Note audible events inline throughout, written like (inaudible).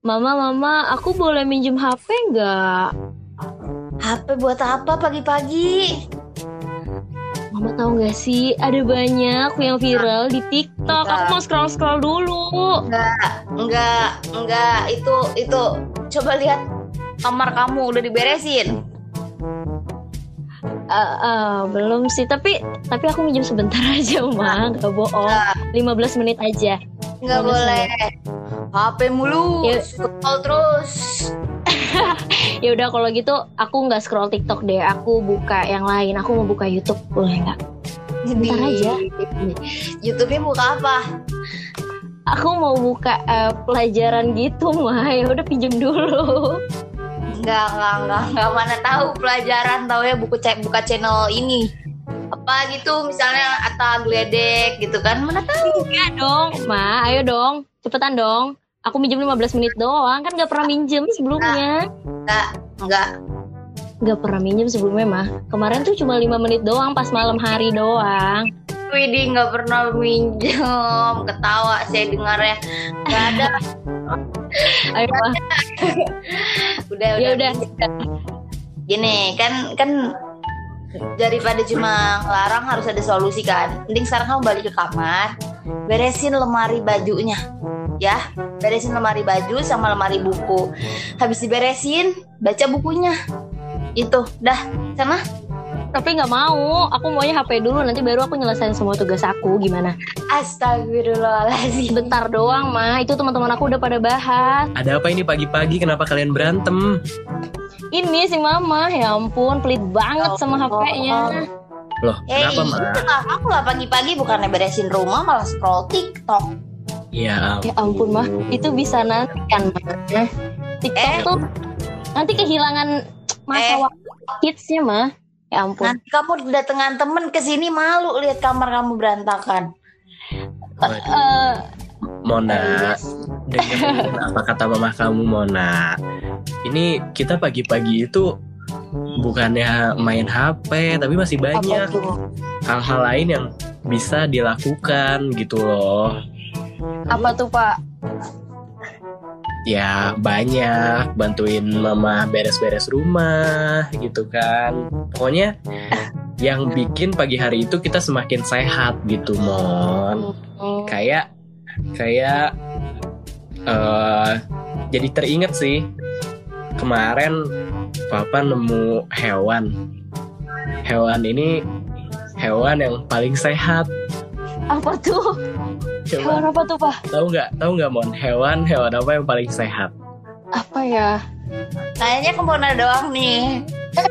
Mama, mama, aku boleh minjem HP nggak? HP buat apa pagi-pagi? Mama tahu nggak sih, ada banyak yang viral di TikTok. Aku mau scroll-scroll dulu. Enggak, enggak, enggak. Itu, itu. Coba lihat kamar kamu udah diberesin. Uh, uh, belum sih, tapi tapi aku minjem sebentar (laughs) aja, Ma. Gak bohong. 15 menit aja. Nggak boleh. HP mulu, Ya. scroll terus. (laughs) Ya udah kalau gitu aku nggak scroll TikTok deh. Aku buka yang lain. Aku mau buka YouTube, boleh nggak? Sebentar Di- aja. YouTube-nya buka apa? Aku mau buka eh, pelajaran gitu, Ma. Ya udah pinjem dulu. Enggak, enggak, enggak, enggak mana tahu pelajaran tahu ya buku cek buka channel ini. Apa gitu misalnya Atta Gledek gitu kan mana tahu. Ya dong, Ma. Ayo dong. Cepetan dong. Aku minjem 15 menit doang. Kan nggak pernah minjem sebelumnya. Enggak, enggak. Nggak pernah minjem sebelumnya, mah. Kemarin tuh cuma 5 menit doang pas malam hari doang. Widih nggak pernah minjem. Ketawa saya dengarnya. Enggak ada. (laughs) Ayo, (laughs) mah. Udah, Ya udah. udah. Gini, kan kan daripada cuma ngelarang harus ada solusi kan. Mending sekarang kamu balik ke kamar, beresin lemari bajunya. Ya, beresin lemari baju sama lemari buku. Habis diberesin, baca bukunya. Itu, dah, sana. Tapi nggak mau. Aku maunya HP dulu. Nanti baru aku nyelesain semua tugas aku. Gimana? Astagfirullahaladzim. Bentar doang, mah. Itu teman-teman aku udah pada bahas. Ada apa ini pagi-pagi kenapa kalian berantem? Ini si mama. Ya ampun, pelit banget sama HP-nya. Loh, Eh, kenapa iya, mah? aku lah pagi-pagi bukannya beresin rumah malah scroll TikTok. Ya, Ya ampun, mah. Itu bisa nanti kan, mah. TikTok Eh. tuh nanti kehilangan masa Eh. waktu hitsnya, mah. Ya ampun. Nanti kamu kedatangan temen ke sini malu lihat kamar kamu berantakan. waduh. Eh, Mona, dengerin apa kata mama kamu Mona. Ini kita pagi-pagi itu bukannya main HP, tapi masih banyak hal-hal lain yang bisa dilakukan gitu loh. Apa tuh, Pak? Ya banyak bantuin mama beres-beres rumah gitu kan. Pokoknya yang bikin pagi hari itu kita semakin sehat gitu mon. Hmm. Kayak kayak eh jadi teringat sih kemarin papa nemu hewan. Hewan ini hewan yang paling sehat. Apa tuh? Coba Hewan apa tuh, Pak? tahu nggak? Tahu nggak mon? Hewan hewan apa yang paling sehat? Apa ya? Kayaknya ke mana doang nih.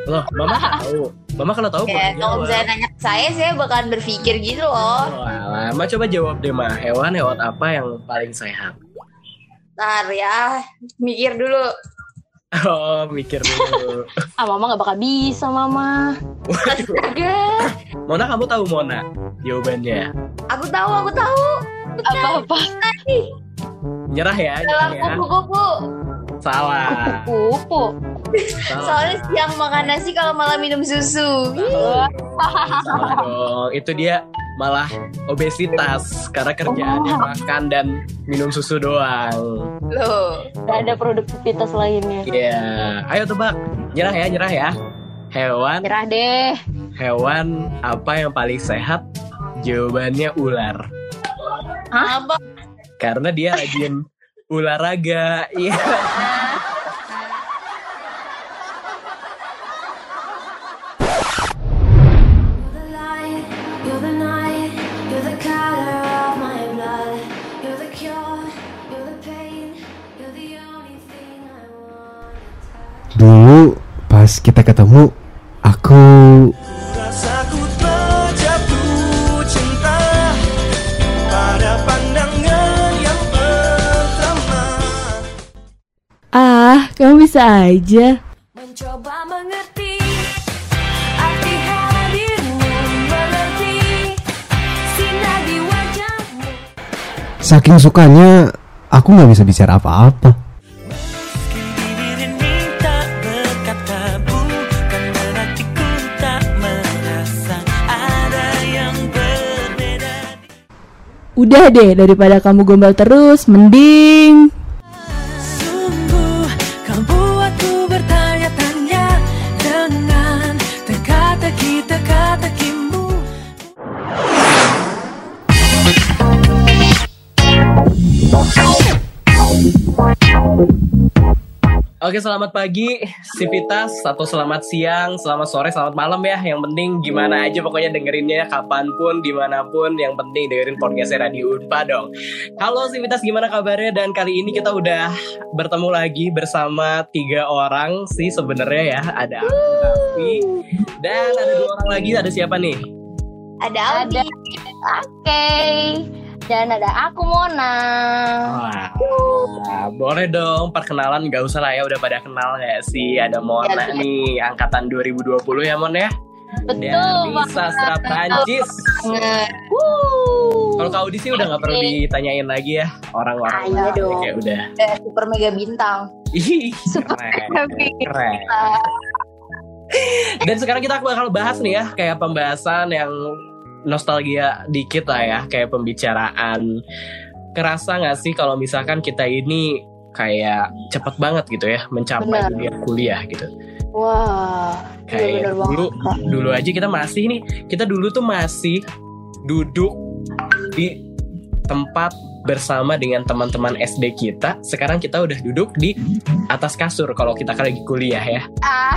Loh, mama (laughs) tahu. Mama kalau tahu Ya, kalau jawab. misalnya nanya ke saya, saya bakalan berpikir gitu loh. Oh, alah. Ma coba jawab deh, Ma. Hewan-hewan apa yang paling sehat? Ntar ya, mikir dulu. Oh, mikir dulu. (laughs) Ah, mama nggak bakal bisa, mama. Waduh. Astaga, Mona, kamu tahu Mona jawabannya? aku tahu, aku tahu. Apa-apa? Nyerah ya, nyerah Dalam ya. kupu-kupu. Salah. Kupu. Salah. Soalnya siang makan nasi kalau malam minum susu. Salah dong. Itu dia malah obesitas karena kerjaannya Oh. makan dan minum susu doang. Loh, Gak ada produktivitas lainnya. Iya. Ayo tebak. Nyerah ya, nyerah ya. Hewan, Nyerah deh. hewan apa yang paling sehat? Jawabannya ular. Apa? Karena dia rajin olahraga. Iya. You're the light, you're the bisa aja. Mencoba mengerti arti hadirmu, mengerti sinar di wajahmu. saking sukanya aku nggak bisa bicara apa-apa. Berbeda. Udah deh, daripada kamu gombal terus, mending Oke, selamat pagi, Sivitas, atau selamat siang, selamat sore, selamat malam ya. Yang penting gimana aja pokoknya dengerinnya kapan pun, di mana pun. Yang penting dengerin podcastnya Radio Unpa dong. Halo Sivitas, gimana kabarnya? Dan kali ini kita udah bertemu lagi bersama tiga orang sih sebenarnya ya. Ada aku, Raffi, dan ada dua orang lagi. Ada siapa nih? Ada Aldi. Oke. Dan ada aku Mona. Wah, boleh dong perkenalan nggak usah lah ya udah pada kenal ya sih ada Mona Ya, nih angkatan 2020 ya Mon ya Betul. Lisa Sastra Prancis kalau kau di sini udah nggak perlu ditanyain lagi ya orang-orang Ayo dong. kayak udah Eh, super mega bintang. Ih, Super happy. keren. Dan sekarang kita bakal bahas nih ya kayak pembahasan yang nostalgia dikit lah ya kayak pembicaraan kerasa nggak sih kalau misalkan kita ini kayak cepet banget gitu ya mencapai Benar. dunia kuliah gitu Wah. Iya kayak bener banget. dulu Kak. dulu aja kita masih nih kita dulu tuh masih duduk di tempat bersama dengan teman-teman SD kita sekarang kita udah duduk di atas kasur kalau kita kan lagi kuliah ya. Ah,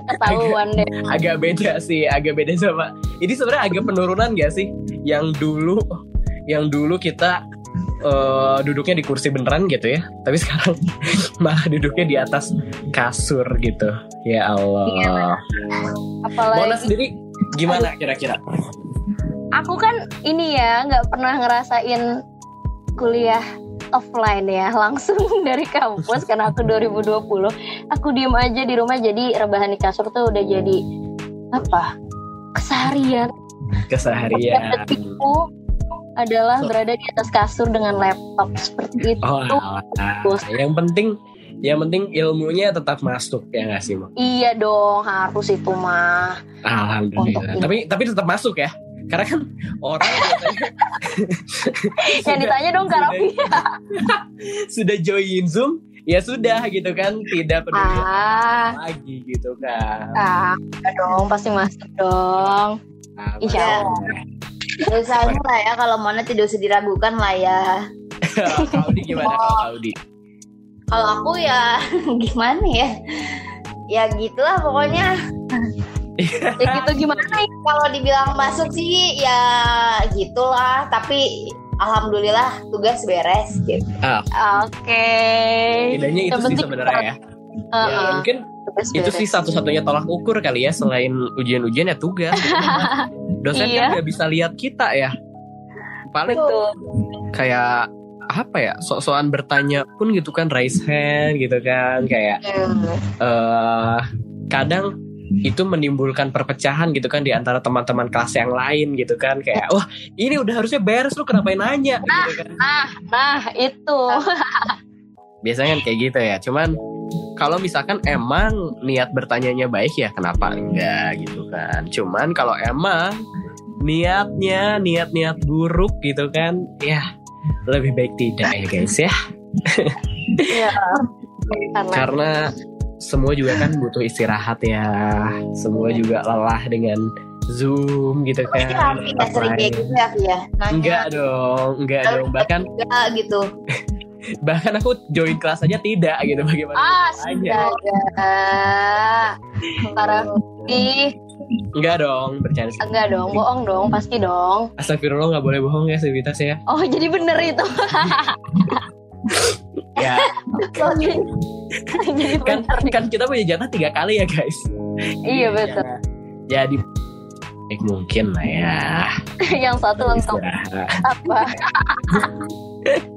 (laughs) ketahuan deh. agak beda sih agak beda sama ini sebenarnya agak penurunan gak sih? Yang dulu yang dulu kita eh, duduknya di kursi beneran gitu ya tapi (laughs) sekarang malah duduknya di atas kasur gitu. Ya Allah. Iya. Apalagi Mona sendiri gimana kira-kira aku kan ini ya nggak pernah ngerasain kuliah offline ya (laughs) langsung dari kampus karena aku 2020 aku diem aja di rumah jadi rebahan di kasur tuh udah jadi apa? Keseharian. Keseharian. Detikku adalah berada di atas kasur dengan laptop seperti itu. Oh alah. yang penting yang penting ilmunya tetap masuk ya nggak sih Mo? iya dong harus itu mah. Alhamdulillah. Untuk- tapi tapi tetap masuk ya karena kan orang biasanya (laughs) yang ditanya dong Kak Raffi (laughs) sudah join Zoom, ya sudah gitu kan, tidak peduli ah lagi gitu kan. ah dong pasti masuk dong Nah, Insya Allah. Usahanya lah ya kalau Mona tidak usah diragukan lah ya. (laughs) Kalau di gimana kalau Audi? Kalau aku ya gimana ya? Ya gitulah pokoknya. Ya gitu gimana ya Kalau dibilang masuk sih ya gitulah. Tapi alhamdulillah tugas beres gitu. oke Bedanya itu Yang sih penting- sebenarnya ya. Uh, Ya, uh, mungkin tugas itu beres. sih satu-satunya tolak ukur kali ya selain ujian-ujian ya tugas. (laughs) Dosen Iya. kan nggak bisa lihat kita ya. Paling Betul. kayak apa ya sok-sokan bertanya pun gitu kan raise hand gitu kan kayak eh kadang itu menimbulkan perpecahan gitu kan di antara teman-teman kelas yang lain gitu kan. Kayak wah ini udah harusnya beres lu kenapa nanya? Gitu kan. nah nah itu. Biasanya kan kayak gitu ya. Cuman kalau misalkan emang niat bertanyanya baik ya kenapa enggak gitu kan. Cuman kalau emang niatnya niat-niat buruk gitu kan ya lebih baik tidak ya guys ya. Ya (laughs) karena karena semua juga kan butuh istirahat ya. Semua juga lelah dengan zoom gitu kan. Ini Raffi nggak sering kayak gitu ya, ya? Nanya. Enggak dong enggak dong. Bahkan enggak gitu. (laughs) bahkan aku join kelas aja tidak gitu. Bagaimana ah astaga para Ih, enggak dong bercanda sih. enggak dong bohong dong pasti dong. Astagfirullah nggak boleh bohong ya Sivitas ya. Oh jadi bener itu (laughs) ya. Jadi kan kan kita punya jatah tiga kali ya guys. Iya betul. Ya, jadi baik mungkin lah ya. (laughs) Yang satu untuk Istirahat. apa (laughs)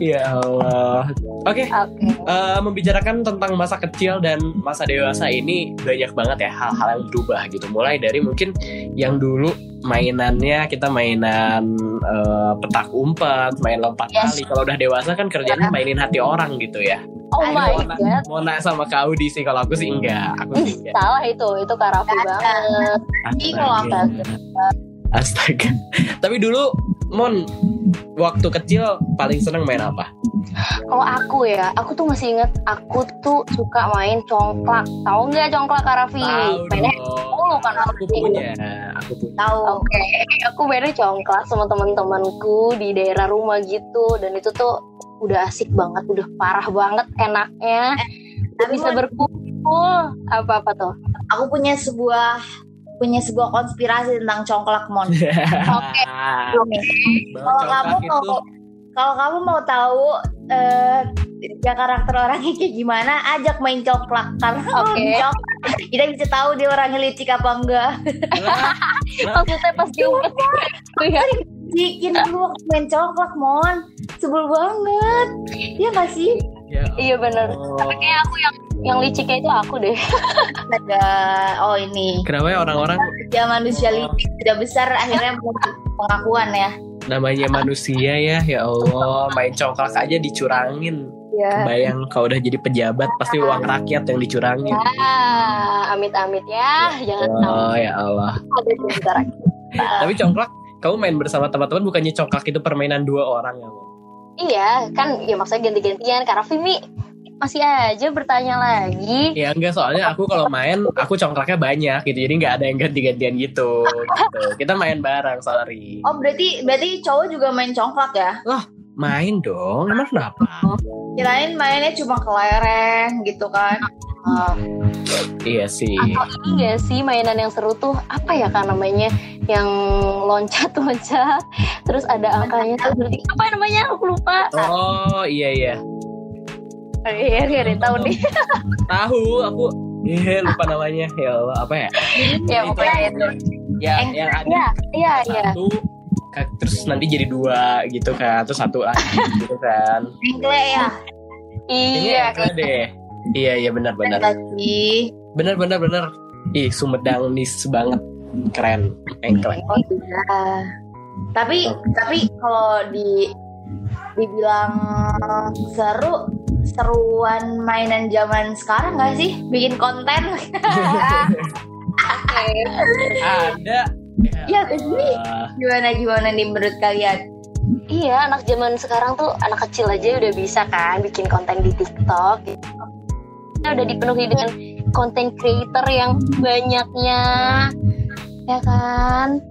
ya Allah oke oke Eh, membicarakan tentang masa kecil dan masa dewasa ini banyak banget ya hal-hal yang berubah gitu. Mulai dari mungkin yang dulu mainannya kita mainan eh, petak umpet, main lompat Yes. tali. Kalau udah dewasa kan kerjanya mainin hati orang gitu ya. oh my Mona, god Mona sama Kak Audi sih kalau aku sih enggak. Aku sih Ih, enggak. salah itu itu karafi banget Astaga. Astaga. Tapi dulu Mon waktu kecil paling seneng main apa? Kalau aku ya, aku tuh masih inget aku tuh suka main congklak. Tahu nggak congklak Karafi? Tahu Mainnya dulu kan Aku punya, aku punya. Tahu. Oke, aku mainnya congklak sama teman-temanku di daerah rumah gitu dan itu tuh udah asik banget, udah parah banget enaknya. Tapi bisa berkumpul. Apa-apa tuh? aku punya sebuah punya sebuah konspirasi tentang congklak mon. Oke. Kalau kamu mau kalau kamu mau tahu eh ya karakter orangnya kayak gimana, ajak main congklak karena (laughs) congklak, kita bisa tahu dia orangnya licik apa enggak. Maksudnya pas diungkit. Iya. (laughs) Bikin dulu waktu main congklak mon, sebel banget. Iya gak sih? Iya bener. Tapi kayak aku yang yang liciknya itu aku deh. (laughs) Ada oh ini Kenapa ya orang-orang dia manusia licik sudah besar akhirnya pengakuan ya. namanya manusia ya ya Allah main congklak aja dicurangin Iya. bayang kalau udah jadi pejabat pasti uang rakyat yang dicurangin Ah, amit-amit ya, jangan oh ya Allah kita. (laughs) tapi congklak kamu main bersama teman-teman bukannya congklak itu permainan dua orang ya? Iya, kan ya maksudnya ganti-gantian. Karena Vimi masih aja bertanya lagi. ya enggak soalnya aku kalau main aku congklaknya banyak gitu jadi nggak ada yang ganti-gantian gitu gitu kita main bareng sorry Oh berarti berarti cowok juga main congklak ya? main dong emang kenapa Kirain mainnya cuma kelereng gitu kan? Ah, iya sih. Atau ini gak sih mainan yang seru tuh? Apa ya kan namanya? Yang loncat-loncat terus ada angkanya tuh berarti apa namanya? Aku lupa. Oh iya iya. Oh, iya gak ada yang tahu nih. (laughs) Tahu aku Iya lupa namanya. Ya Allah apa ya? Ya Itu pokoknya itu. ya Eh, yang ada iya iya iya. satu terus nanti jadi dua gitu kan terus satu lagi gitu kan. Engkle ya? iya Kayaknya Engkle deh iya iya benar benar. benar benar benar. Ih Sumedang nis banget keren engklek Oh iya. Tapi tapi kalau di dibilang seru seruan mainan zaman sekarang nggak sih? Bikin konten. (laughs) Ada. Iya, sini. Allah. gimana gimana nih menurut kalian? Iya anak zaman sekarang tuh anak kecil aja udah bisa kan bikin konten di TikTok Kita udah dipenuhi dengan konten creator yang banyaknya. Ya kan?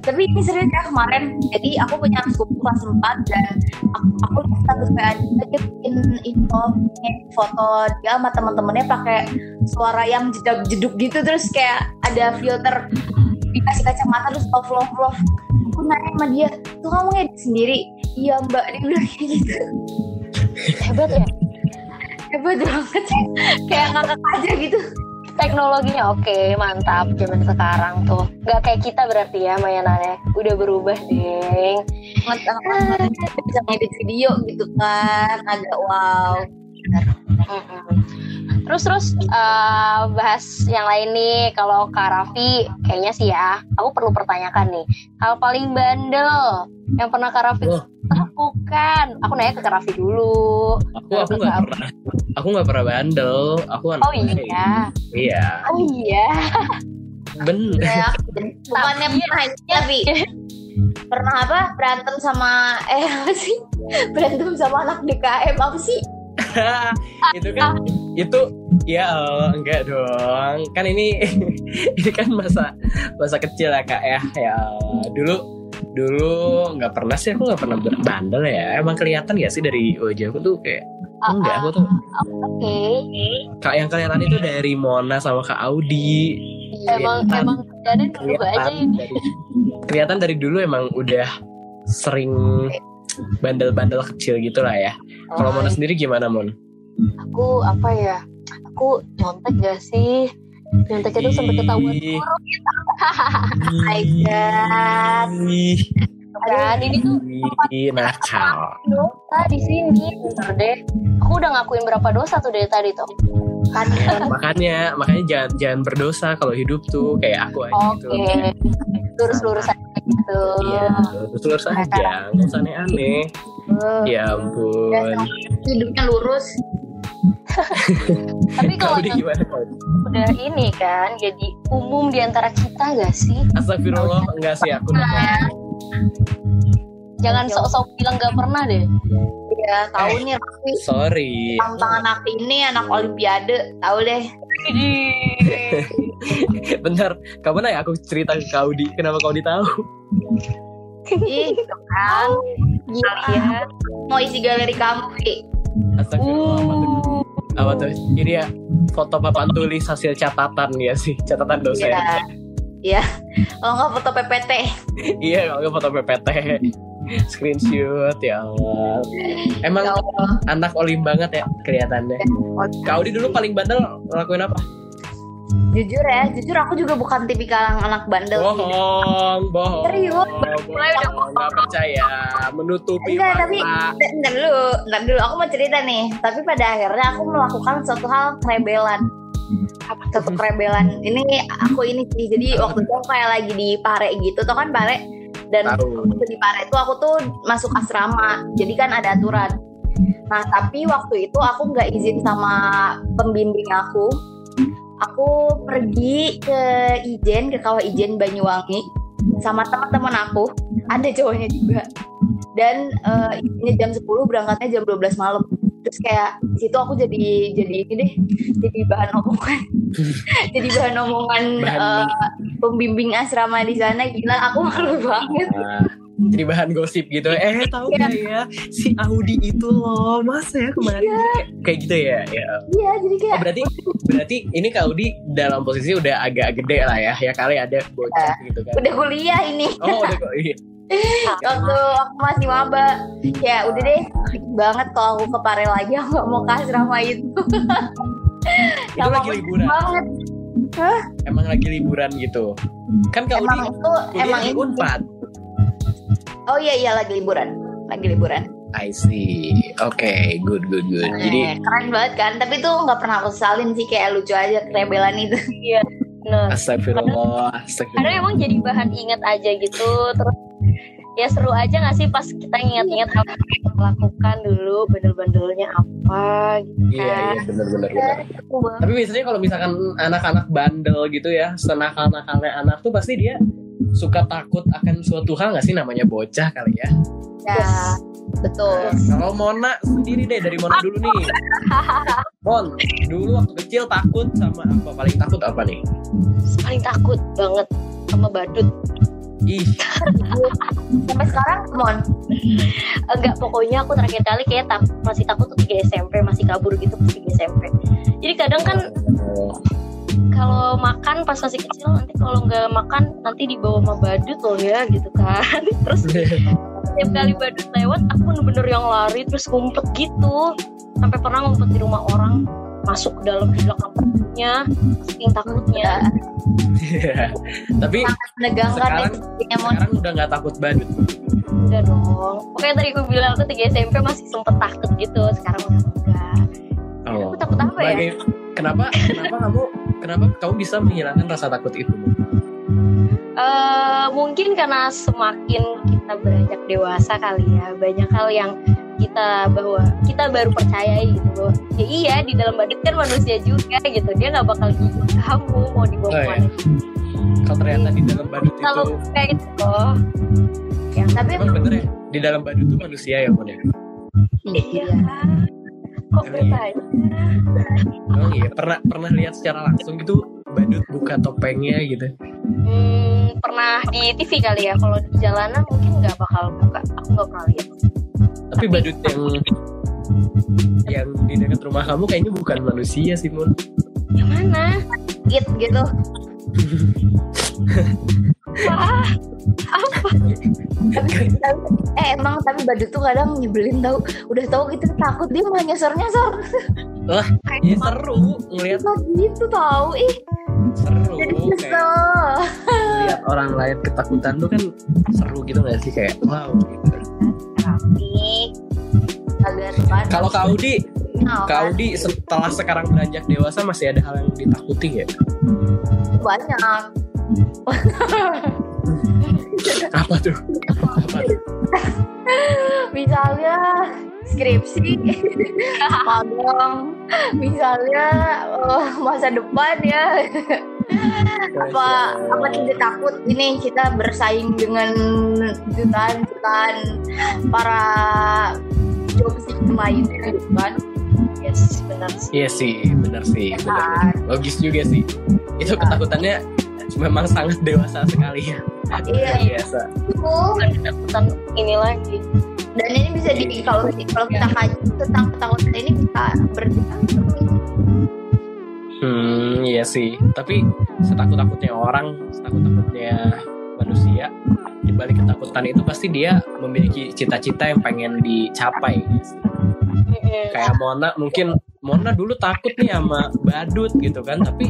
Tapi ini serius ya kemarin jadi aku punya sepupu kelas 4 dan aku, aku status PA dia dia bikin info foto dia sama teman-temannya pakai suara yang jedak jeduk gitu terus kayak ada filter dikasih kacamata terus love love love. Aku nanya sama dia tuh kamu ngedit sendiri? Iya mbak dia bilang kayak gitu. Hebat ya hebat banget kayak ngakak aja gitu. Teknologinya oke mantap zaman sekarang tuh. Nggak kayak kita berarti ya mainannya. Udah berubah deng. Anak-anak bisa ngedit video gitu kan. Agak wow. Terus terus eh, bahas yang lain nih. Kalau Kak Raffi kayaknya sih ya aku perlu pertanyakan nih. Hal paling bandel yang pernah Kak Raffi Oh. Lakukan aku nanya ke Raffi dulu. Aku aku nggak pernah aku nggak pernah bandel. Aku anak oh baik. iya iya. Oh iya. Bener. Ya (laughs) bukannya pernah tapi pernah apa? Berantem sama eh apa sih? Berantem sama anak DKM apa sih? (laughs) Itu kan itu ya Allah, enggak dong. Kan ini (laughs) ini kan masa masa kecil ya kak ya. Ya dulu dulu nggak pernah sih aku nggak pernah bandel ya. Emang kelihatan gak sih dari wajah aku tuh kayak enggak aku tuh oke. Kak yang kelihatan itu dari Mona sama kak Audi. Emang Kelihatan- emang jadi dulu aja ini. dari, kelihatan dari dulu emang udah sering bandel-bandel kecil gitu lah ya. Kalau Mona sendiri gimana Mon? aku apa ya aku nyontek gak sih nyontek itu sampai ketahuan my god Ih, kan (laughs) ini tuh nakal dosa di sini. Bener deh. Aku udah ngakuin berapa dosa tuh dari tadi tuh kan. makanya makanya jangan jangan berdosa kalau hidup tuh kayak aku aja oke gitu. Lurus lurus aja gitu. Iya terus lurus aja nggak usah aneh-aneh. Ya ampun. Hidupnya lurus (laughs) tapi kalau udah ini kan jadi umum di antara kita gak sih Astagfirullah enggak sih aku enggak. jangan sok-sok bilang gak pernah deh ya tahu nih Raffi sorry tantangan anak ini anak olimpiade tahu deh (laughs) bentar kamu nanya aku cerita ke Kaudi kenapa Kaudi tahu ih gitu kan Gila. ya. Mau isi galeri kamu. Astagfirullah, tuh? Apa tuh? Ini ya foto papan tulis hasil catatan ya sih, catatan dosen. Iya. Iya. (laughs) Kalau nggak foto PPT. Iya, kalau nggak foto PPT, screenshot ya Allah. (laughs) Emang Ya Allah. anak olim banget ya kelihatannya. Kau di dulu paling bandel ngelakuin apa? Jujur ya, jujur aku juga bukan tipikal anak bandel. Bohong, bohong. Serius? Mulai udah bohong. Nggak percaya, menutupi Enggak, tapi. Ntar dulu, ntar dulu. Aku mau cerita nih. Tapi pada akhirnya aku melakukan suatu hal kerebelan. Apa suatu kerebelan? Ini aku ini sih. Jadi waktu itu aku kayak lagi di Pare gitu. Tuh kan Pare. Dan waktu di Pare itu aku tuh masuk asrama. Jadi kan ada aturan. Nah tapi waktu itu aku nggak izin sama pembimbing aku. Aku pergi ke Ijen, ke kawah Ijen Banyuwangi sama teman-teman aku. Ada cowoknya juga. Dan eh, ini jam 10 berangkatnya jam 12 malam. Terus kayak di situ aku jadi jadi ini deh jadi bahan omongan. (laughs) Jadi bahan omongan Bahan- eh, pembimbing asrama di sana. Gila aku malu banget. Nah, jadi bahan gosip gitu. Eh, tahu Iya. nggak ya si Audi itu loh, masa ya kemarin kayak, kayak gitu ya? Ya. iya jadi Oh, kayak berarti berarti ini Kak Audi dalam posisi udah agak gede lah ya. Ya kali ada bocah gitu kan. udah kuliah ini Oh, udah kok. (laughs) Iya. waktu aku masih maba ya udah deh banget kalau aku ke Pare lagi aku gak mau ke asrama itu (laughs) Itu Sama lagi liburan. banget Emang lagi liburan gitu. Kan Kak Audi emang itu kuliah emang di itu Unpad. Oh iya iya lagi liburan lagi liburan I see. Oke, good good good. Jadi Eh, keren banget kan tapi tuh nggak pernah aku sesalin sih kayak lucu aja kerebelan itu (laughs) Nah, astagfirullah, astagfirullah. emang jadi bahan ingat aja gitu terus ya seru aja gak sih pas kita ingat-ingat apa yang kita lakukan dulu bandel-bandelnya apa gitu Iya, iya, benar benar benar. Banget. Tapi biasanya kalau misalkan anak-anak bandel gitu ya, senakal-nakalnya anak tuh pasti dia suka takut akan suatu hal nggak sih namanya bocah kali ya. ya betul Nah, kalau Mona sendiri deh dari Mona dulu nih. Mon, dulu waktu kecil takut sama apa? Paling takut apa nih? paling takut banget sama badut Ih, sampai sekarang mon enggak pokoknya aku terakhir kali kayak tak, masih takut tuh 3 SMP masih kabur gitu pas 3 SMP jadi kadang kan oh, kalau makan pas masih kecil nanti kalau nggak makan nanti dibawa sama badut loh ya gitu kan (laughs) terus setiap kali badut lewat aku bener-bener yang lari terus ngumpet gitu sampai pernah ngumpet di rumah orang masuk ke dalam di belakang badutnya saking takutnya Iya. Tapi menegangkan sekarang sekarang udah nggak takut badut. udah dong pokoknya tadi aku bilang aku 3 SMP masih sempet takut gitu sekarang udah enggak Oh. aku takut apa ya kenapa? Kenapa kamu? Kenapa? Kamu bisa menghilangkan rasa takut itu? Eh, mungkin karena semakin kita beranjak dewasa kali ya banyak hal yang kita bahwa kita baru percayai gitu bahwa ya iya di dalam badut kan manusia juga gitu. Dia nggak bakal gigit kamu mau dibawa Oh, ke mana Kalau ternyata di dalam badut kalau itu kayak gitu loh yang tapi Emang bener ya? Di dalam badut tuh manusia ya, Mon ya? iya kok bertanya Oh iya, pernah pernah lihat secara langsung gitu badut buka topengnya gitu. hmm, pernah di TV kali ya kalau di jalanan mungkin nggak bakal buka aku nggak pernah lihat. Tapi badut yang yang di dekat rumah kamu kayaknya bukan manusia sih, Mon. yang mana? It gitu wah eh emang tapi badut tuh kadang nyebelin tau. Udah tahu kita takut dia malah nyosor nyosor Lah, ya seru ngelihat gitu tau ih. Seru jadi kesel lihat orang lain ketakutan tuh kan seru gitu gak sih? Kayak wow gitu. agak depan Kalau Kak Audi, Nah, Kak Audi setelah sekarang beranjak dewasa masih ada hal yang ditakuti ya? banyak (laughs) Apa tuh? Apa tuh? misalnya skripsi (laughs) magang misalnya eh, masa depan ya apa apa tidak takut ini kita bersaing dengan jutaan jutaan para job seeker lainnya gitu kan yes benar sih Iya sih, benar sih, benar. Logis juga sih. Itu ketakutannya memang sangat dewasa sekali ya. iya Biasa. bukan ketakutan ini lagi dan ini bisa di kalau kalau kita kaji tentang ketakutan ini bisa berjam-jam Hmm, iya sih. Tapi setakut-takutnya orang, setakut-takutnya manusia, di balik ketakutan itu pasti dia memiliki cita-cita yang pengen dicapai. Kayak Mona, mungkin Mona dulu takut nih sama badut gitu kan, tapi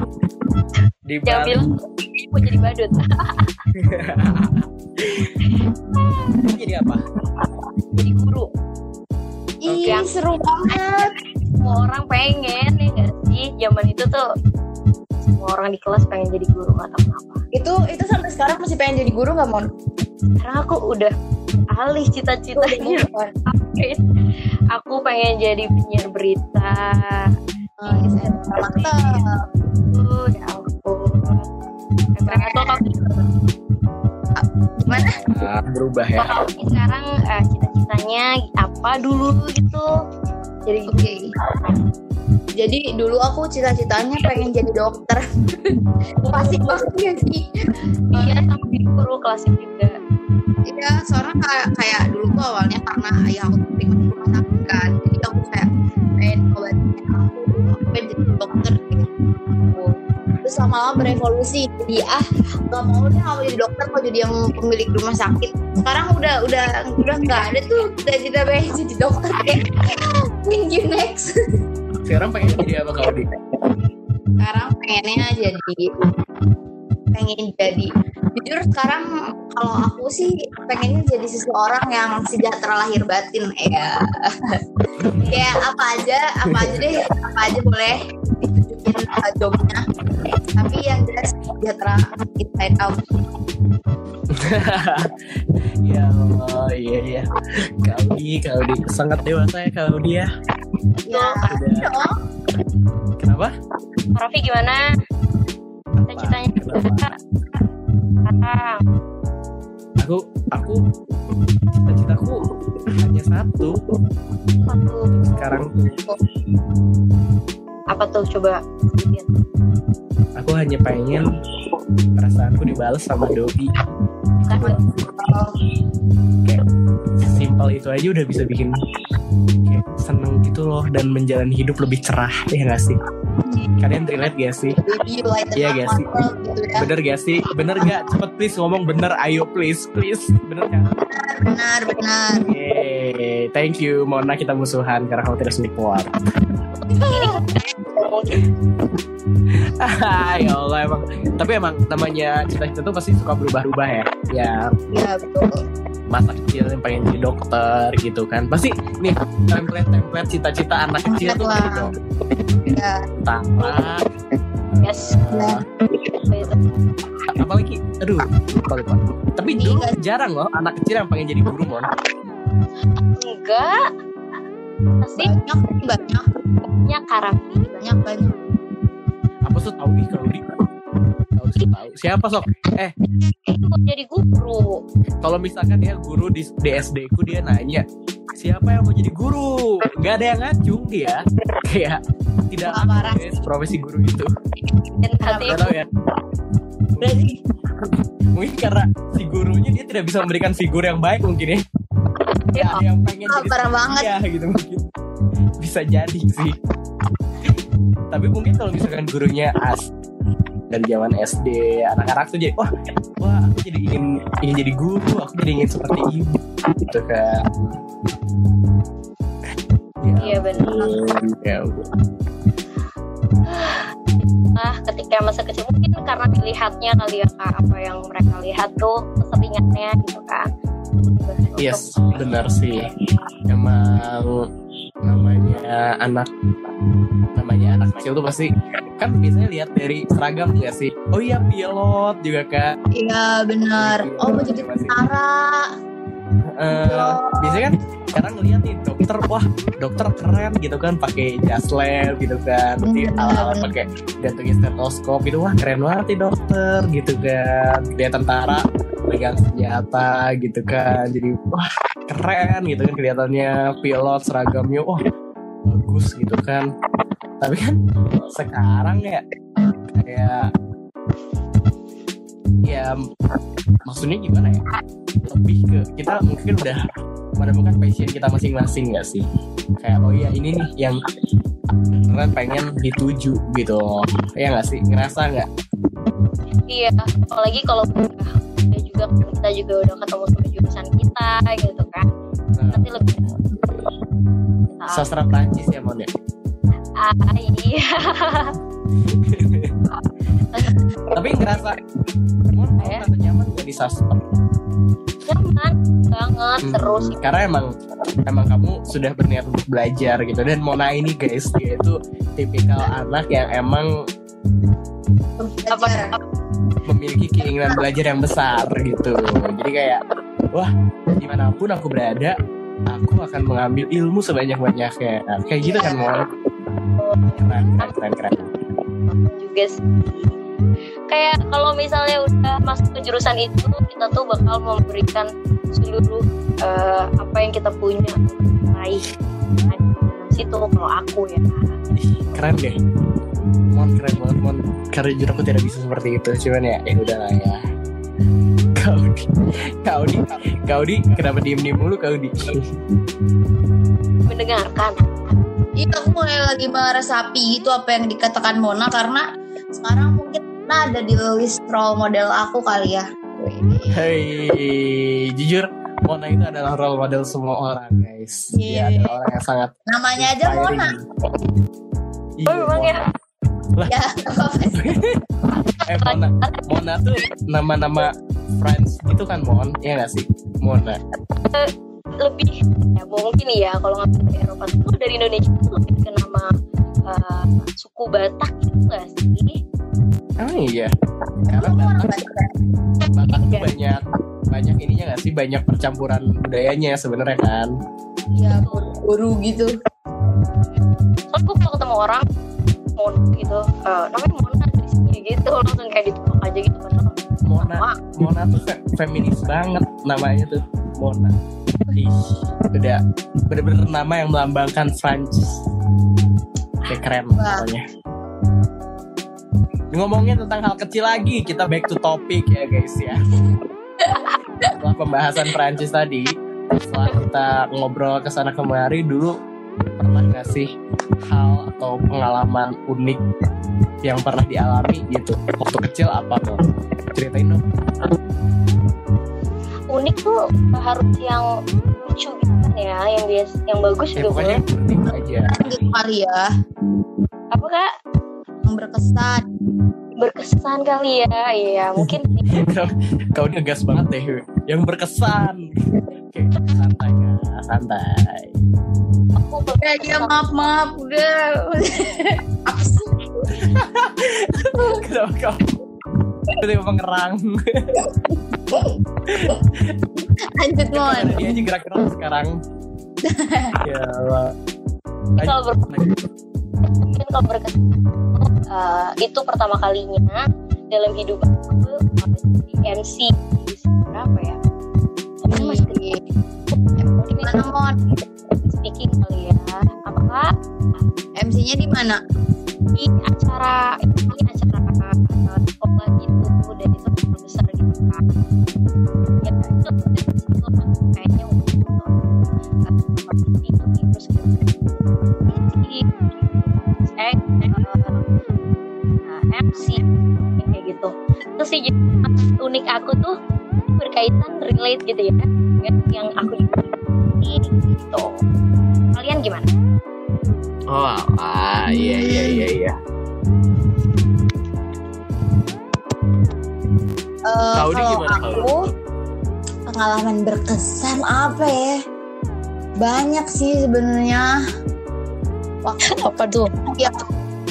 di balik bilang mau jadi badut. (laughs) jadi apa? jadi guru. ih Yang- seru banget Semua orang pengen ya nggak sih? Zaman itu tuh semua orang di kelas pengen jadi guru nggak tahu kenapa. itu itu sampai sekarang masih pengen jadi guru nggak mon Karena aku udah alih cita-citanya. Aku pengen jadi penyiar berita. oh, Oh, ya ampun. Gimana Ah, berubah ya. sekarang eh, cita-citanya apa dulu gitu? Jadi Oke. Jadi dulu aku cita-citanya pengen jadi dokter. (laughs) Pasti banget ya sih. iya sama guru klasik juga. Iya, soalnya kayak, kayak dulu tuh awalnya karena ayah aku tuh di rumah sakit kan. Jadi aku kayak pengen obatin aku, aku pengen jadi dokter gitu. Terus lama-lama berevolusi. Jadi ah gak mau deh mau jadi dokter mau jadi yang pemilik rumah sakit. Sekarang udah udah udah nggak ada tuh cita-cita pengen jadi dokter kayak (laughs) thank you next. Sekarang pengen jadi apa kalau di? sekarang pengennya jadi pengen jadi jujur sekarang kalau aku sih pengennya jadi seseorang yang sejahtera lahir batin ya. Ya apa aja apa aja deh apa aja boleh ditunjukin uh, jobnya. Tapi yang jelas sejahtera inside out (laughs) ya Allah, iya iya. Kaudi, Kaudi sangat dewasa ya Kaudi ya. ya Udah. Kenapa? Raffi gimana? Cita-citanya Kenapa? sekarang? Aku, aku, cita-citaku hanya satu. Satu Sekarang tuh apa tuh coba. Aku hanya pengen perasaanku dibalas sama. Apa? Kayak simpel itu aja udah bisa bikin kayak seneng gitu loh dan menjalani hidup lebih cerah ya gak sih? Kalian relate gak sih? Iya, gak sih? Bener gak sih? Bener gak? Cepet please ngomong bener Ayo please Please Bener kan? benar benar Yeay Thank you Mona kita musuhan Karena kamu tidak support (laughs) (laughs) ya Allah emang. Tapi emang namanya cita-cita tuh pasti suka berubah-ubah ya. Ya. Ya betul. Masa kecil yang pengen jadi dokter gitu kan. Pasti nih template-template cita-cita anak kecil tuh gitu ya Tentara Yes. Nah. Apalagi Aduh lupa, lupa. Tapi dulu jarang loh Anak kecil yang pengen jadi guru Mon. Enggak. Pasti banyak banyak. Banyak Karafi. banyak banyak Apa tuh tahu nih kalau di Tahu sih tahu. Siapa sok? Eh. Itu jadi guru. kalau misalkan ya guru di, di SD ku dia nanya siapa yang mau jadi guru? Nggak ada yang ngacung dia. Kayak tidak parah. guys profesi guru itu. Dan nanti Gak tahu ya. Berarti mungkin karena si gurunya dia tidak bisa memberikan figur yang baik mungkin ya. Ya, ada yang pengen Oh, jadi parah banget. dia gitu mungkin. Bisa jadi sih tapi mungkin kalau misalkan gurunya as dari zaman SD anak-anak tuh jadi wah wah aku jadi ingin ingin jadi guru aku jadi ingin seperti ibu gitu kan ya, Iya, benar. ya. Nah, ketika masa kecil mungkin karena dilihatnya kali ya Kak, apa yang mereka lihat tuh keseringannya gitu kan. Yes, benar sih. Emang namanya anak. Namanya anak kecil tuh pasti kan biasanya lihat dari seragam nggak sih? Oh iya pilot juga kan. iya benar. Oh mau jadi tentara. Eh, biasanya kan sekarang ngeliat nih dokter, wah dokter keren gitu kan, pakai jas lab gitu kan, nanti alat pakai gantungin stetoskop itu wah keren banget nih dokter gitu kan, lihat tentara pegang senjata gitu kan, jadi wah keren gitu kan kelihatannya pilot seragamnya wah bagus gitu kan, tapi kan sekarang ya kayak ya maksudnya gimana ya? Lebih ke kita mungkin udah menemukan passion kita masing-masing nggak sih? Kayak oh iya ini nih yang keren pengen dituju gitu ya nggak sih? Ngerasa nggak? Iya, apalagi kalau juga kita juga udah ketemu sama jurusan kita gitu kan. Nah, Nanti lebih (laughs) sastra Prancis ya mon ya ah, iya. (laughs) tapi ngerasa mon Ya. ngerasa nyaman gak di sastra Nyaman banget, Hmm, seru sih. karena emang emang kamu sudah berniat untuk belajar gitu dan Mona ini guys dia itu tipikal anak yang emang Apa, memiliki keinginan belajar yang besar gitu. Jadi kayak wah di mana pun aku berada aku akan mengambil ilmu sebanyak banyaknya kayak gitu kan Mon? Keren keren keren keren. Juga sih. Kayak kalau misalnya udah masuk ke jurusan itu, kita tuh bakal memberikan seluruh eh, apa yang kita punya. Raih Nah, dalam situ kalau aku ya. Keren deh Mon keren banget Mon karena jujur aku tidak bisa seperti itu cuman ya ya udah lah ya kau di kau di kau di kenapa diem diem mulu kau di Mendengarkan. Iya aku mulai lagi meresapi gitu apa yang dikatakan Mona karena sekarang mungkin Mona ada di list role model aku kali ya. Hei jujur Mona itu adalah role model semua orang guys dia Iya. adalah orang yang sangat Namanya aja Mona. Iya, Oh memang ya. Ya, apa (laughs) sih? Eh Mona, Mona tuh nama-nama friends itu kan Mon, ya nggak sih? Mona. lebih ya mungkin ya kalau ngambil dari Eropa tuh dari Indonesia tuh lebih ke nama eh, suku Batak gitu nggak sih? Oh iya. Karena Batak, Batak. Batak tuh Iya. banyak banyak ininya nggak sih? Banyak percampuran budayanya sebenarnya kan. Iya, guru gitu. Soalnya gue kalau ketemu orang Mona gitu, eh, namanya Mona dari sini gitu langsung kayak ditolak aja gitu padahal Mona, nama Mona tuh fe- feminis banget namanya tuh Mona. Ih, udah bener-bener nama yang melambangkan Prancis. Kayak keren pokoknya. Ngomongin tentang hal kecil lagi, kita back to topic ya guys ya. (laughs) Setelah pembahasan Prancis tadi, setelah kita ngobrol ke sana kemari dulu pernah nggak sih hal atau pengalaman unik yang pernah dialami gitu waktu kecil apa tuh ceritain dong unik tuh harus yang lucu gitu kan ya, yang bias, yang bagus ya juga boleh. unik aja Gitu kali ya. Apa kak? Yang berkesan. Berkesan kali ya, iya mungkin (laughs) Kau- udah gas banget deh yang berkesan. Oke santai kak. Santai. Aku Udah, ya maaf maaf. Udah. Apa (laughs) sih? kenapa kau? Tiba-tiba mengerang. Lanjut Mon. dia aja gerak-gerak sekarang. (laughs) Ya Allah. Kalau mungkin kalau berkesan eh, itu pertama kalinya dalam hidup aku eh, di MC di berapa ya? Tapi masih kecil. Mana Mon? speaking kali ya. Apa kak? MC-nya di mana? Di acara ini acara eh, sekolah gitu itu acara besar gitu kan. Ya itu itu kayaknya eh, terus eh, MC kayak gitu terus sih unik aku tuh berkaitan relate gitu ya yang aku gitu kalian gimana oh ah iya iya iya iya Eh, Kau di kalau gimana, aku Kau? pengalaman berkesan apa ya? Banyak sih sebenarnya. Waktu (laughs) apa tuh ya,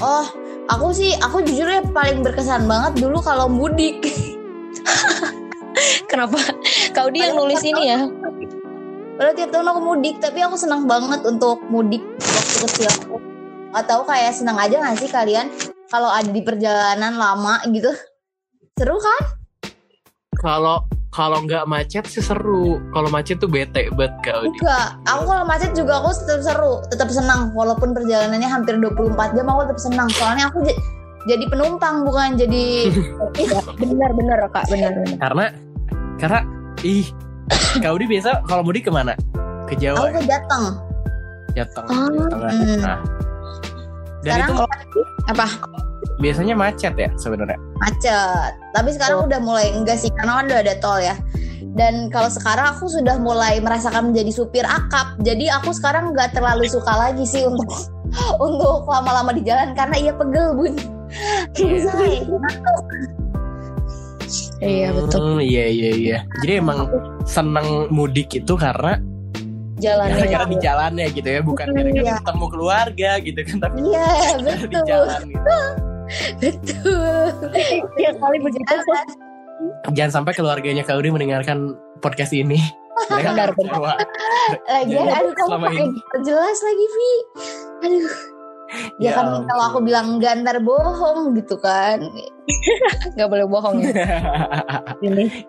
oh aku sih aku jujur ya paling berkesan banget dulu kalau mudik. (laughs) kenapa kau dia yang nulis ini ya Padahal tiap tahun aku mudik, tapi aku senang banget untuk mudik waktu kecil aku. Atau kayak senang aja gak sih kalian kalau ada di perjalanan lama gitu? Seru kan? kalau kalau nggak macet sih seru kalau macet tuh bete banget kau Enggak, aku kalau macet juga aku tetap seru, tetap senang walaupun perjalanannya hampir 24 jam aku tetap senang. Soalnya aku jadi penumpang bukan jadi (laughs) benar benar kak benar benar karena karena ih Kak Udi biasa kalau mudik ke mana? Ke Jawa, Aku ke Jateng. Jateng, Oh. Hmm. Nah, dan Sekarang itu apa? biasanya macet ya sebenarnya. Macet. Tapi sekarang udah mulai enggak sih karena kan udah ada tol ya. Dan kalau sekarang aku sudah mulai merasakan menjadi supir akap. Jadi aku sekarang nggak terlalu suka lagi sih untuk (laughs) untuk lama-lama di jalan karena iya pegel bun. Selesai. Iya betul. Hmm, iya iya iya. Jadi emang seneng mudik itu karena Jalannya. gara-gara di jalannya gitu ya, bukan gara-gara Iya. ketemu keluarga gitu kan, tapi Iya gara-gara (laughs) di betul jalan gitu. (laughs) betul. Iya kali begitu. Jalan. Jangan sampai keluarganya Kak Udi mendengarkan podcast ini. (laughs) Mereka Benar. Lagian Jadi, aduh kamu selama pakai ini. jelas lagi Vi. Aduh. Ya, Ya kan ampun. kalau aku bilang enggak ntar bohong gitu kan. (laughs) Gak boleh bohong ya. (laughs)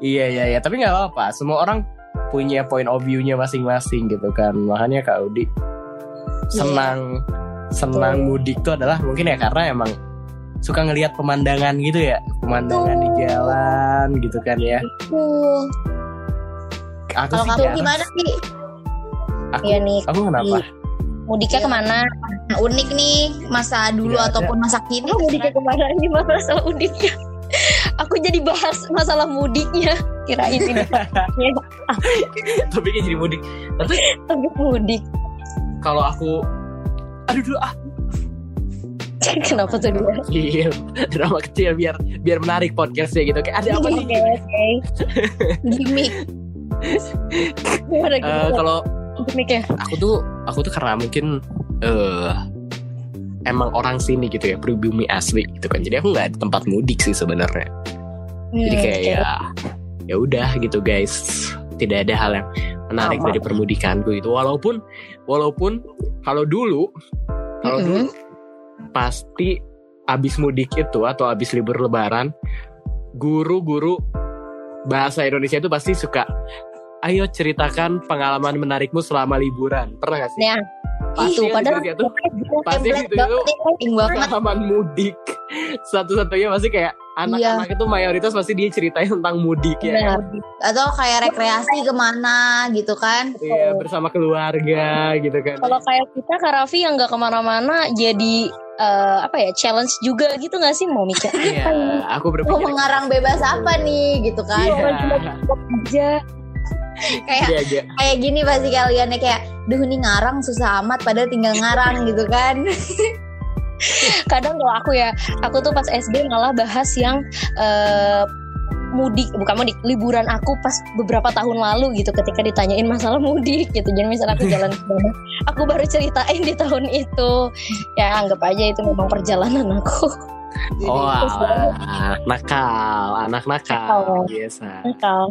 Iya iya iya, tapi nggak apa-apa. Semua orang punya point of view-nya masing-masing gitu kan. Makanya Kak Udi senang senang mudik tuh adalah mungkin ya karena emang suka ngelihat pemandangan gitu ya, pemandangan di jalan gitu kan ya. Tuh. Aku Kalau kamu gimana sih? Aku, Iya nih. aku kenapa? Mudiknya ke mana? Nah, unik nih masa dulu ada. ataupun masa kini. Oh, mudiknya ke mana ini masalah mudiknya. Aku jadi bahas masalah mudiknya. Kirain ini (laughs) Topiknya jadi mudik. Tapi topik mudik. kalau aku aduh dulu ah Kenapa tuh dia? kecil drama kecil biar biar menarik podcastnya gitu kayak ada apa nih. (laughs) Gimik. Gimana Kalau gimmicknya? aku tuh aku tuh karena mungkin eh emang orang sini gitu ya pribumi asli gitu kan jadi aku nggak ada tempat mudik sih sebenarnya jadi Hmm, kayak ya ya udah gitu guys tidak ada hal yang menarik Sama. dari permudikanku itu walaupun walaupun kalau dulu kalau Mm-mm. dulu pasti abis mudik itu atau abis libur lebaran guru-guru bahasa Indonesia itu pasti suka ayo ceritakan pengalaman menarikmu selama liburan pernah gak sih? Ya, Pasti itu kan padahal gitu ya tuh. pasti Template gitu banget, itu banget. pengalaman mudik satu-satunya pasti kayak anak-anak itu mayoritas pasti dia ceritain tentang mudik ya benar. Atau kayak rekreasi ke mana gitu kan. Iya bersama keluarga gitu kan Kalau kayak kita Kak Raffi yang nggak ke mana-mana jadi eh, apa ya challenge juga gitu nggak sih mau mikir Iya aku Mau berpikir mengarang bebas apa nih gitu kan. Iya aja (laughs) Kayak Iya iya. kayak gini pasti kalian kayak duh nih ngarang susah amat padahal tinggal ngarang gitu kan. (laughs) kadang kalau aku ya aku tuh pas SD malah bahas yang eh, mudik bukan mudik liburan aku pas beberapa tahun lalu gitu ketika ditanyain masalah mudik gitu. Jadi misalnya aku jalan ke mana aku baru ceritain di tahun itu. Ya anggap aja itu memang perjalanan aku. (laughs) Oh alah, nakal anak nakal Nakal. biasa. Nakal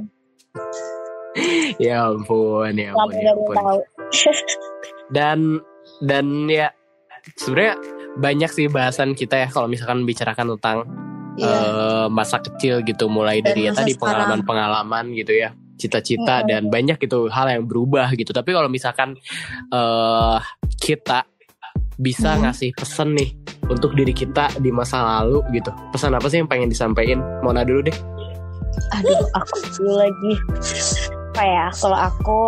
(laughs) ya ampun ya ampun ya ampun. tahu. (laughs) Dan dan ya sebenarnya banyak sih bahasan kita ya kalau misalkan bicarakan tentang Iya. eh, masa kecil gitu mulai Dan dari ya tadi pengalaman-pengalaman gitu ya cita-cita dan banyak itu hal yang berubah gitu. Tapi kalau misalkan eh kita bisa Hmm. ngasih pesan nih untuk diri kita di masa lalu gitu. Pesan apa sih yang pengen disampaikan? Mona dulu deh. Aduh aku dulu lagi apa ya kalau aku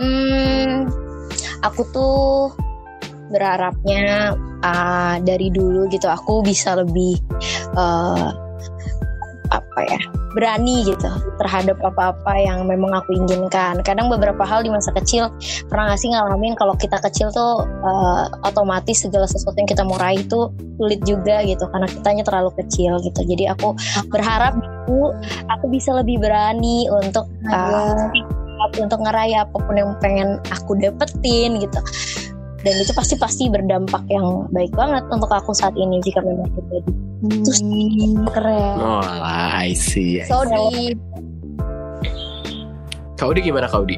hmm aku tuh berharapnya ah, dari dulu gitu aku bisa lebih eh, apa ya berani gitu terhadap apa-apa yang memang aku inginkan. Kadang beberapa hal di masa kecil pernah gak sih ngalamin kalau kita kecil tuh eh, otomatis segala sesuatu yang kita mau raih tuh sulit juga gitu karena kitanya terlalu kecil gitu. Jadi aku berharap dulu aku bisa lebih berani untuk uh, untuk ngeraih apa pun yang pengen aku dapetin gitu dan itu pasti pasti berdampak yang baik banget untuk aku saat ini jika memang terjadi Terus keren oh lah I see, I see. So deep. Kau di gimana kau di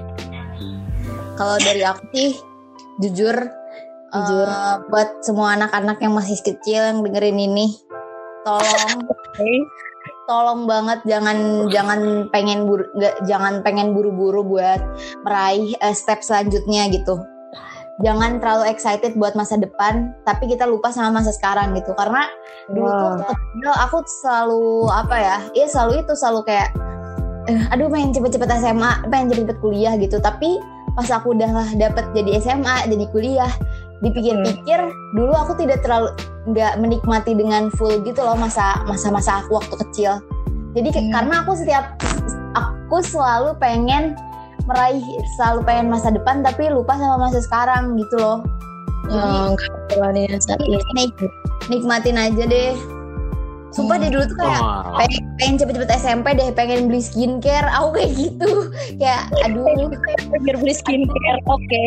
Kalau dari aku sih jujur Jujur. eh, buat semua anak-anak yang masih kecil yang dengerin ini tolong tolong banget jangan jangan pengen buru, jangan pengen buru-buru buat meraih eh, step selanjutnya gitu. Jangan terlalu excited buat masa depan, tapi kita lupa sama masa sekarang gitu. Karena dulu tuh Wow. waktu kecil aku selalu apa ya? Iya selalu itu selalu kayak eh, aduh pengen cepet-cepet SMA pengen cepet-cepet kuliah gitu tapi pas aku udah lah dapet jadi SMA jadi kuliah dipikir-pikir dulu aku tidak terlalu nggak menikmati dengan full gitu loh masa masa-masa aku waktu kecil jadi ke- karena aku setiap aku selalu pengen meraih selalu pengen masa depan tapi lupa sama masa sekarang gitu loh Oh, kebetulan ya saat ini. Nik nikmatin aja deh sumpah deh dulu tuh kayak Oh. pengen, pengen cepet-cepet SMP deh pengen beli skincare aku kayak gitu (laughs) kayak aduh Biar beli skincare, oke.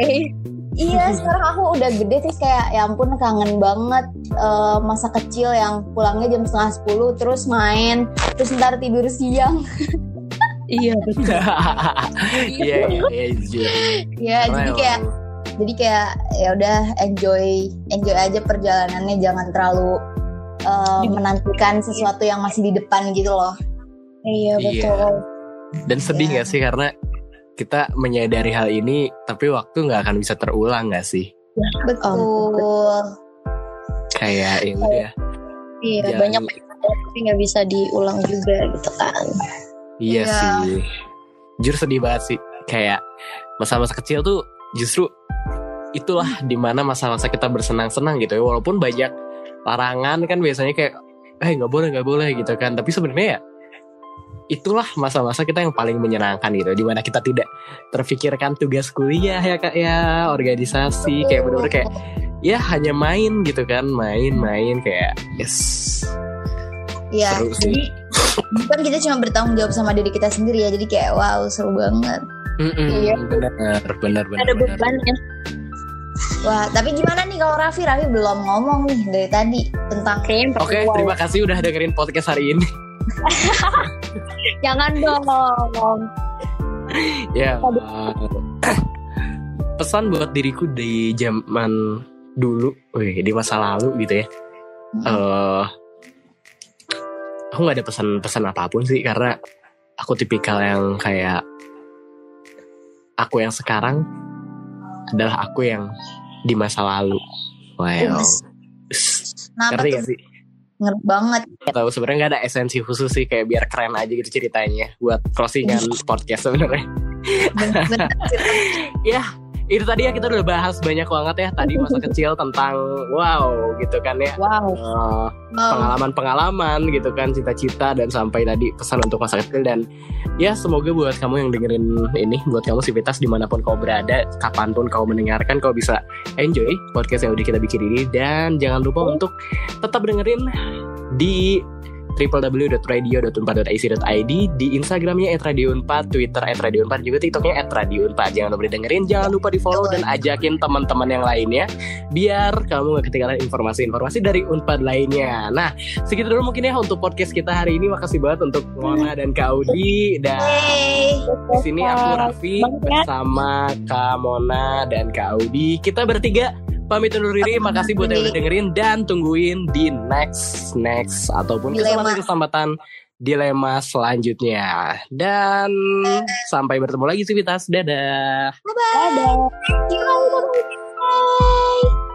iya sekarang aku udah gede terus kayak ya ampun kangen banget eh, masa kecil yang pulangnya jam setengah sepuluh terus main terus ntar tidur siang (laughs) Iya (laughs) betul. Iya, iya, iya, jujur. ya Karena jadi kayak jadi kayak ya udah enjoy enjoy aja perjalanannya jangan terlalu eh, menantikan sesuatu yang masih di depan gitu loh Iya Iya. betul. Dan sedih Iya. gak sih karena kita menyadari hal ini tapi waktu nggak akan bisa terulang gak sih? betul Kayak ya udah. Iya Jangan- banyak tapi nggak bisa diulang juga gitu kan. Iya Iya. sih. Jujur sedih banget sih. Kayak masa-masa kecil tuh justru itulah di mana masa-masa kita bersenang-senang gitu ya. Walaupun banyak larangan kan biasanya kayak eh nggak boleh nggak boleh gitu kan. Tapi sebenarnya ya itulah masa-masa kita yang paling menyenangkan gitu. Di mana kita tidak terfikirkan tugas kuliah ya kak ya, organisasi kayak bener-bener kayak ya hanya main gitu kan, main-main kayak yes. Ya Seru sih. jadi bukan kita cuma bertanggung jawab sama diri kita sendiri ya jadi kayak wow seru banget Mm-mm, Iya. bener bener bener. Ada bener. bebannya. wah tapi gimana nih kalau Raffi Raffi belum ngomong nih dari tadi tentang Oke, terima kasih udah dengerin podcast hari ini. (laughs) Jangan dong. ya. uh, (clears throat) pesan buat diriku di zaman dulu, wih, di masa lalu gitu ya. Eh, aku nggak ada pesan-pesan apa pun sih karena aku tipikal yang kayak aku yang sekarang adalah aku yang di masa lalu. Wow. Ngerti gak sih? ngerti banget tahu sebenarnya nggak ada esensi khusus sih kayak biar keren aja gitu ceritanya buat closingan (laughs) podcast sebenarnya. (laughs) ya itu tadi ya kita udah bahas banyak banget ya tadi masa kecil tentang wow gitu kan ya. Wow. Wow. pengalaman-pengalaman gitu kan cita-cita dan sampai tadi pesan untuk masa kecil. Dan ya semoga buat kamu yang dengerin ini buat kamu sivitas di mana pun kau berada kapan pun kau mendengarkan kau bisa enjoy podcast yang udah kita bikin ini. Dan jangan lupa untuk tetap dengerin di www.radio.unpad.ic.id di Instagramnya @radio4, Twitter @radio4 juga TikToknya @radio4. Jangan lupa didengerin, jangan lupa di follow dan ajakin teman-teman yang lainnya biar kamu gak ketinggalan informasi-informasi dari Unpad lainnya. Nah, segitu dulu mungkin ya untuk podcast kita hari ini. Makasih banget untuk Mona dan Kak Audi dan Yeay. di sini aku Raffi bersama Kak Mona dan Kak Audi. Kita bertiga pamit undur diri. Makasih buat yang udah dengerin dan tungguin di next next ataupun Dilema. kesempatan dilema selanjutnya. Dan sampai bertemu lagi Civitas. Dadah. Bye. Bye.